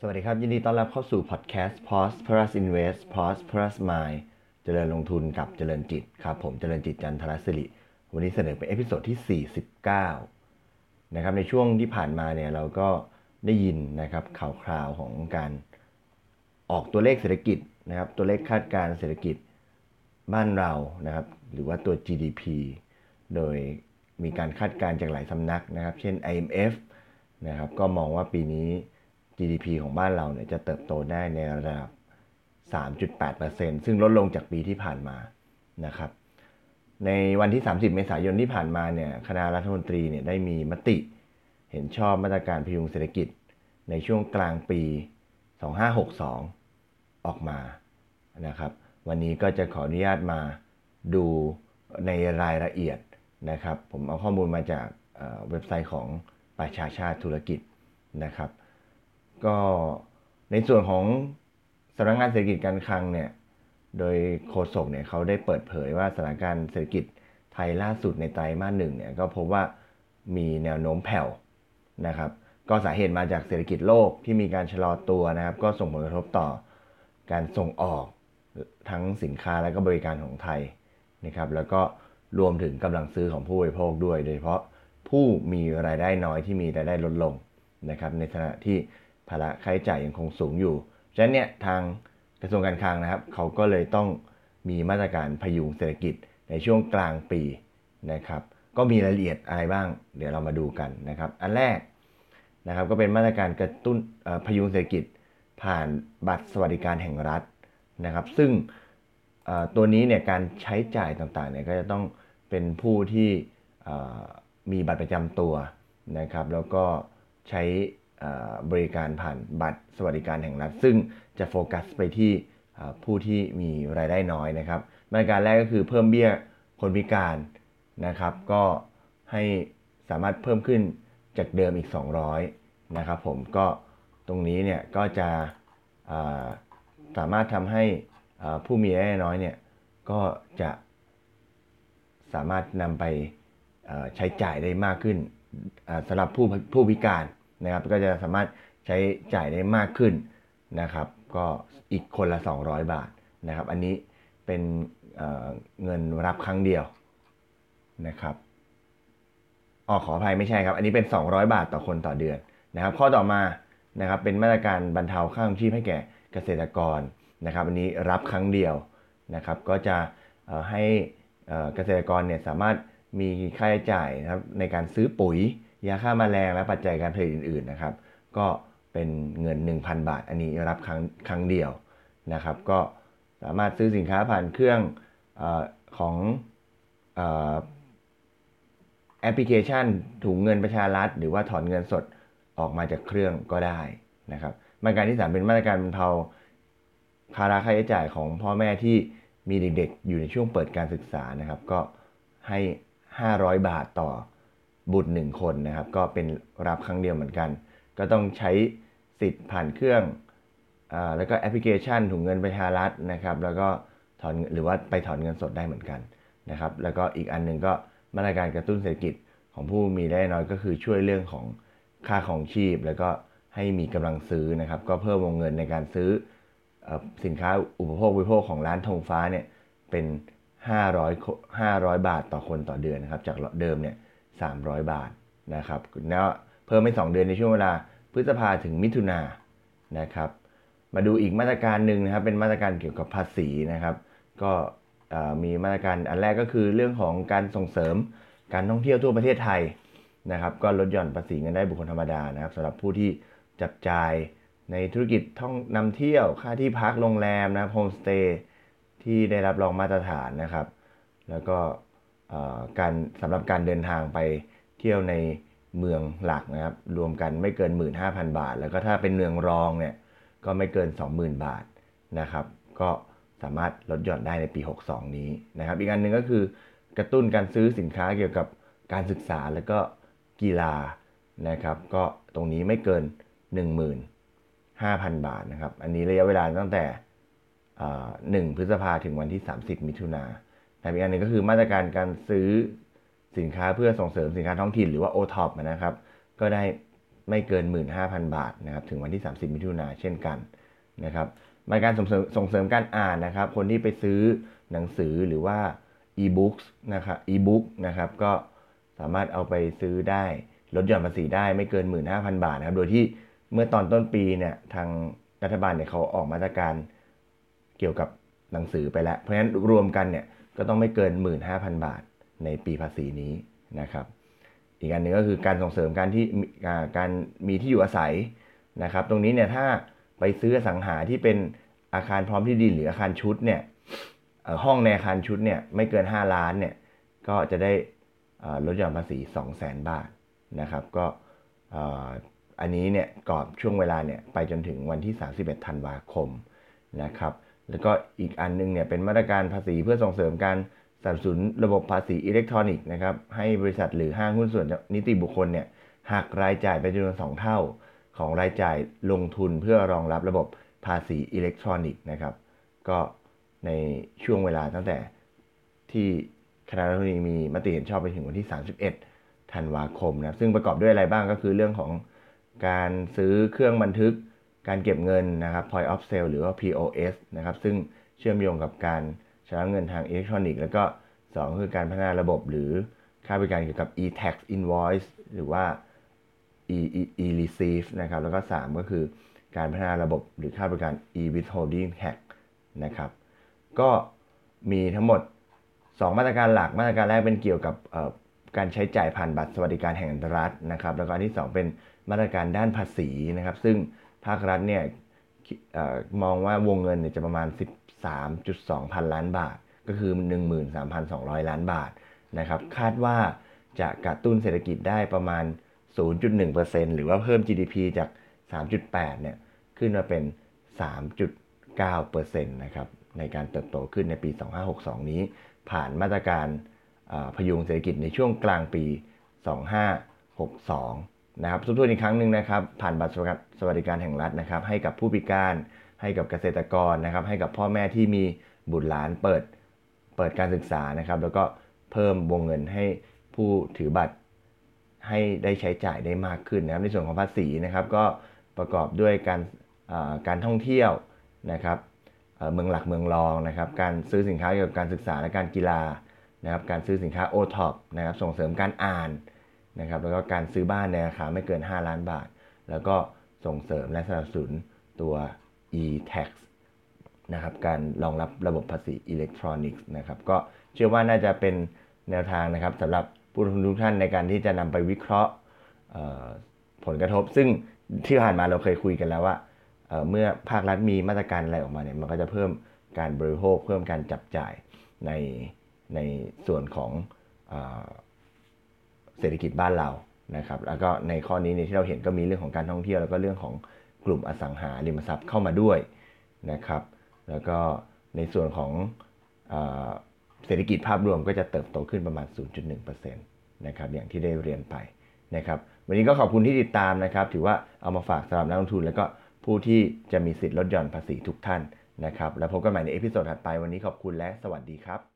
สวัสดีครับ ยินดีต้อนรับเข้าสู่พอดแคสต์ Prosperous Invest Prosperous Mind เจริญลงทุนกับเจริญจิตครับผมเจริญจิตจันทรศิริวันนี้เสนอเป็น episode ที่ 49 นะครับในช่วงที่ผ่านมาเนี่ยเราก็ได้ยินนะครับข่าวคราวของการออกตัวเลขเศรษฐกิจนะครับตัวเลขคาดการณ์เศรษฐกิจบ้านเรานะครับหรือว่าตัว GDP โดยมีการคาดการณ์จากหลายสำนักนะครับ เช่น IMF นะครับก็มองว่าปีนี้ GDP ของบ้านเราเนี่ยจะเติบโตได้ในระดับ 3.8%ซึ่งลดลงจากปีที่ผ่านมานะครับ ในวันที่ 30 เมษายนที่ผ่านมาเนี่ยคณะรัฐมนตรีเนี่ยได้มีมติเห็นชอบมาตรการพยุงเศรษฐกิจในช่วงกลางปี 2562 ออกมานะครับ วันนี้ก็จะขออนุญาตมาดูในรายละเอียดนะครับ ผมเอาข้อมูลมาจากเว็บไซต์ของประชาชาติธุรกิจนะครับ ก็ในส่วนของสำนักงานเศรษฐกิจการคลังเนี่ยโดยโฆษกเนี่ยเขาได้เปิดเผยว่าสถานการณ์เศรษฐกิจไทยล่าสุดในไตรมาสหนึ่งเนี่ยก็พบว่ามีแนวโน้มแผ่วนะครับ ก็สาเหตุมาจากเศรษฐกิจโลกที่มีการชะลอตัวนะครับ ก็ส่งผลกระทบต่อการส่งออกทั้งสินค้าและก็บริการของไทยนะครับ แล้วก็รวมถึงกำลังซื้อของผู้บริโภคด้วย โดยเฉพาะผู้มีรายได้น้อยที่มีรายได้ลดลงนะครับ ในขณะที่ ภาระค่าใช้จ่ายยังคงสูงอยู่ฉะนั้นเนี่ยทางกระทรวงการคลังนะครับ เขาก็เลยต้องมีมาตรการพยุงเศรษฐกิจในช่วงกลางปีนะครับ ก็มีรายละเอียดอะไรบ้าง เดี๋ยวเรามาดูกันนะครับ อันแรกนะครับก็เป็นมาตรการกระตุ้นพยุงเศรษฐกิจผ่านบัตรสวัสดิการแห่งรัฐนะครับ ซึ่งตัวนี้เนี่ยการใช้จ่ายต่างๆเนี่ยก็จะต้องเป็นผู้ที่มีบัตรประจำตัวนะครับ แล้วก็ใช้ บริการผ่านบัตรสวัสดิการแห่งรัฐ ซึ่งจะโฟกัสไปที่ผู้ที่มีรายได้น้อยนะครับมาตรการแรกก็คือเพิ่มเบี้ยคนพิการนะครับ ก็ให้สามารถเพิ่มขึ้นจากเดิมอีก 200 นะครับผมก็ตรงนี้เนี่ยก็จะสามารถทำให้ผู้มีรายได้น้อยเนี่ยก็จะสามารถนำไปใช้จ่ายได้มากขึ้นสำหรับผู้ผู้พิการ นะครับ ก็จะสามารถใช้จ่ายได้มากขึ้นนะครับ ก็อีกคนละ 200 บาทนะครับ อันนี้เป็นเเงินรับครั้งเดียวนะครับอ๋อขออภัยไม่ใช่ครับ อันนี้เป็น 200 บาทต่อคนต่อเดือนนะครับ ข้อต่อมานะครับเป็นมาตรการบรรเทาค่าครองชีพให้แก่เกษตรกรนะครับ อันนี้รับครั้งเดียวนะครับ ก็จะให้เกษตรกรเนี่ยสามารถมีค่าใช้จ่ายนะครับในการซื้อปุ๋ย ยาฆ่ามาแมลงและปัจจัยการผลิตอื่นๆนะครับ ก็เป็นเงิน 1,000 บาท อันนี้รับครั้งครั้งเดียวนะครับ ก็สามารถซื้อสินค้าผ่านเครื่องอของแอปพลิเคชันถุงเงินประชารัฐ หรือว่าถอนเงินสดออกมาจากเครื่องก็ได้นะครับมาตรการที่ 3 เป็นมาตรการบรรเทาภาระค่าใช้จ่ายของพ่อแม่ที่มีเด็กๆ อยู่ในช่วงเปิดการศึกษานะครับ ก็ให้ 500 บาทต่อ บุตรหนึ่งคนนะครับ ก็เป็นรับครั้งเดียวเหมือนกัน ก็ต้องใช้สิทธิ์ผ่านเครื่องอแล้วก็แอปพลิเคชันถุงเงินประชารัฐนะครับ แล้วก็ถอนหรือว่าไปถอนเงินสดได้เหมือนกันนะครับ แล้วก็อีกอันหนึ่งก็มาตรการกระตุ้นเศรษฐกิจของผู้มีได้น้อยก็คือช่วยเรื่องของค่าของชีพ แล้วก็ให้มีกำลังซื้อนะครับ ก็เพิ่มวงเงินในการซื้อสินค้าอุปโภคบริโภคของร้านธงฟ้าเนี่ยเป็น 500 500 บาทต่อคนต่อเดือนนะครับ จากเดิมเนี่ย 300 บาทนะครับแล้วเพิ่มไป2เดือนในช่วงเวลาพฤษภาถึงมิถุนานะครับ มาดูอีกมาตรการหนึ่งนะครับ เป็นมาตรการเกี่ยวกับภาษีนะครับ ก็มีมาตรการอันแรกก็คือเรื่องของการส่งเสริมการท่องเที่ยวทั่วประเทศไทยนะครับ ก็ลดหย่อนภาษีเงินได้บุคคลธรรมดานะครับสำหรับผู้ที่จับจ่ายในธุรกิจท่องนำเที่ยวค่าที่พักโรงแรมนะโฮมสเตย์ที่ได้รับรองมาตรฐานนะครับ แล้วก็ การสำหรับการเดินทางไปเที่ยวในเมืองหลักนะครับ รวมกันไม่เกิน 15,000 บาท แล้วก็ถ้าเป็นเมืองรองเนี่ยก็ไม่เกิน 20,000 บาทนะครับ ก็สามารถลดหย่อนได้ในปี 62 นี้นะครับ อีกอันหนึ่งก็คือกระตุ้นการซื้อสินค้าเกี่ยวกับการศึกษาแล้วก็กีฬานะครับ ก็ตรงนี้ไม่เกิน 15,000 บาทนะครับ อันนี้ระยะเวลาตั้งแต่ 1 พฤษภาถึงวันที่ 30 มิถุนา อีกอันหนึ่งก็คือมาตรการการซื้อสินค้าเพื่อส่งเสริมสินค้าท้องถิ่นหรือว่า o t o p นะครับ ก็ได้ไม่เกิน 15,000 บาทนะครับถึงวันที่ 30 มิถุนายนเช่นกันนะครับมาการส่งเสริมส่งเสริมการอ่านนะครับ คนที่ไปซื้อหนังสือหรือว่า e-books นะครับ e-book นะครับก็สามารถเอาไปซื้อได้ลดหย่อนภาษีได้ไม่เกิน 15,000 บาทนะครับ โดยที่เมื่อตอนต้นปีเนี่ยทางรัฐบาลเนี่ยเขาออกมาตรการเกี่ยวกับหนังสือไปแล้ว เพราะฉะนั้นรวมกันเนี่ย ก็ต้องไม่เกิน 15,000 บาทในปีภาษีนี้นะครับ อีกอันหนึ่งก็คือการส่งเสริมการที่การมีที่อยู่อาศัยนะครับ ตรงนี้เนี่ยถ้าไปซื้อสังหาที่เป็นอาคารพร้อมที่ดินหรืออาคารชุดเนี่ยห้องในอาคารชุดเนี่ยไม่เกิน 5 ล้านเนี่ยก็จะได้ลดหย่อนภาษี 2 0 0 0 0 0 บาทนะครับ ก็อันนี้เนี่ยกรอบช่วงเวลาเนี่ยไปจนถึงวันที่ 31 ธันวาคมนะครับ แล้วก็อีกอันนึงเนี่ยเป็นมาตรการภาษีเพื่อส่งเสริมการสนับสนุนระบบภาษีอิเล็กทรอนิกส์นะครับให้บริษัทหรือห้างหุ้นส่วนนิติบุคคลเนี่ยหักรายจ่ายเป็นจำนวน 2 เท่า ของรายจ่ายลงทุนเพื่อรองรับระบบภาษีอิเล็กทรอนิกส์นะครับ ก็ในช่วงเวลาตั้งแต่ที่คณะรัฐมนตรีมีมติเห็นชอบไปถึงวันที่ 31 ธันวาคมนะซึ่งประกอบด้วยอะไรบ้างก็คือเรื่องของการซื้อเครื่องบันทึก การเก็บเงินนะครับ point of sale หรือว่า POS นะครับซึ่งเชื่อมโยงกับการชำระเงินทางอิเล็กทรอนิกส์แล้วก็ 2 คือการพัฒนาระบบหรือค่าบริการเกี่ยวกับ e-tax invoice หรือว่า e e receive นะครับแล้วก็ 3 ก็คือการพัฒนาระบบหรือค่าบริการ e withholding tax นะครับก็มีทั้งหมด 2 มาตรการหลักมาตรการแรกเป็นเกี่ยวกับการใช้จ่ายผ่านบัตรสวัสดิการแห่งรัฐนะครับแล้วก็อันที่ 2 เป็นมาตรการด้านภาษีนะครับ ซึ่ง ภาครัฐเนี่ยมองว่าวงเงินเนี่ยจะประมาณ 13.2 พันล้านบาท ก็คือ 13,200 ล้านบาทนะครับคาดว่าจะกระตุ้นเศรษฐกิจได้ประมาณ 0.1%หรือว่าเพิ่ม GDP จาก 3.8 เนี่ยขึ้นมาเป็น 3.9%นะครับในการเติบโตขึ้นในปี 2562 นี้ ผ่านมาตรการพยุงเศรษฐกิจในช่วงกลางปี 2562 นะครับทบทวนอีกครั้งหนึ่งนะครับ ผ่านบัตรสวัสดิการแห่งรัฐนะครับ ให้กับผู้พิการ ให้กับเกษตรกรนะครับ ให้กับพ่อแม่ที่มีบุตรหลานเปิดเปิดการศึกษานะครับ แล้วก็เพิ่มวงเงินให้ผู้ถือบัตรให้ได้ใช้จ่ายได้มากขึ้นนะครับ ในส่วนของภาษีนะครับ ก็ประกอบด้วยการการท่องเที่ยวนะครับเมืองหลักเมืองรองนะครับ การซื้อสินค้าเกี่ยวกับการศึกษาและการกีฬานะครับ การซื้อสินค้าโอท็อปนะครับ ส่งเสริมการอ่าน นะครับแล้วก็การซื้อบ้านในราคาไม่เกิน 5 ล้านบาท แล้วก็ส่งเสริมและสนับสนุนตัว e-tax นะครับการรองรับระบบภาษีอิเล็กทรอนิกส์นะครับก็เชื่อว่าน่าจะเป็นแนวทางนะครับสำหรับผู้ลงทุนทุกท่านในการที่จะนำไปวิเคราะห์ผลกระทบ ซึ่งที่ผ่านมาเราเคยคุยกันแล้วว่าเมื่อภาครัฐมีมาตรการอะไรออกมาเนี่ยมันก็จะเพิ่มการบริโภค เพิ่มการจับจ่ายในในส่วนของ เศรษฐกิจบ้านเรานะครับ แล้วก็ในข้อนี้เนี่ยที่เราเห็นก็มีเรื่องของการท่องเที่ยว แล้วก็เรื่องของกลุ่มอสังหาริมทรัพย์เข้ามาด้วยนะครับ แล้วก็ในส่วนของเศรษฐกิจภาพรวมก็จะเติบโตขึ้นประมาณ 0.1%นะครับอย่างที่ได้เรียนไปนะครับวันนี้ก็ขอบคุณที่ติดตามนะครับ ถือว่าเอามาฝากสำหรับนักลงทุน แล้วก็ผู้ที่จะมีสิทธิ์ลดหย่อนภาษีทุกท่านนะครับ แล้วพบกันใหม่ใน episode ถัดไปวันนี้ขอบคุณและสวัสดีครับ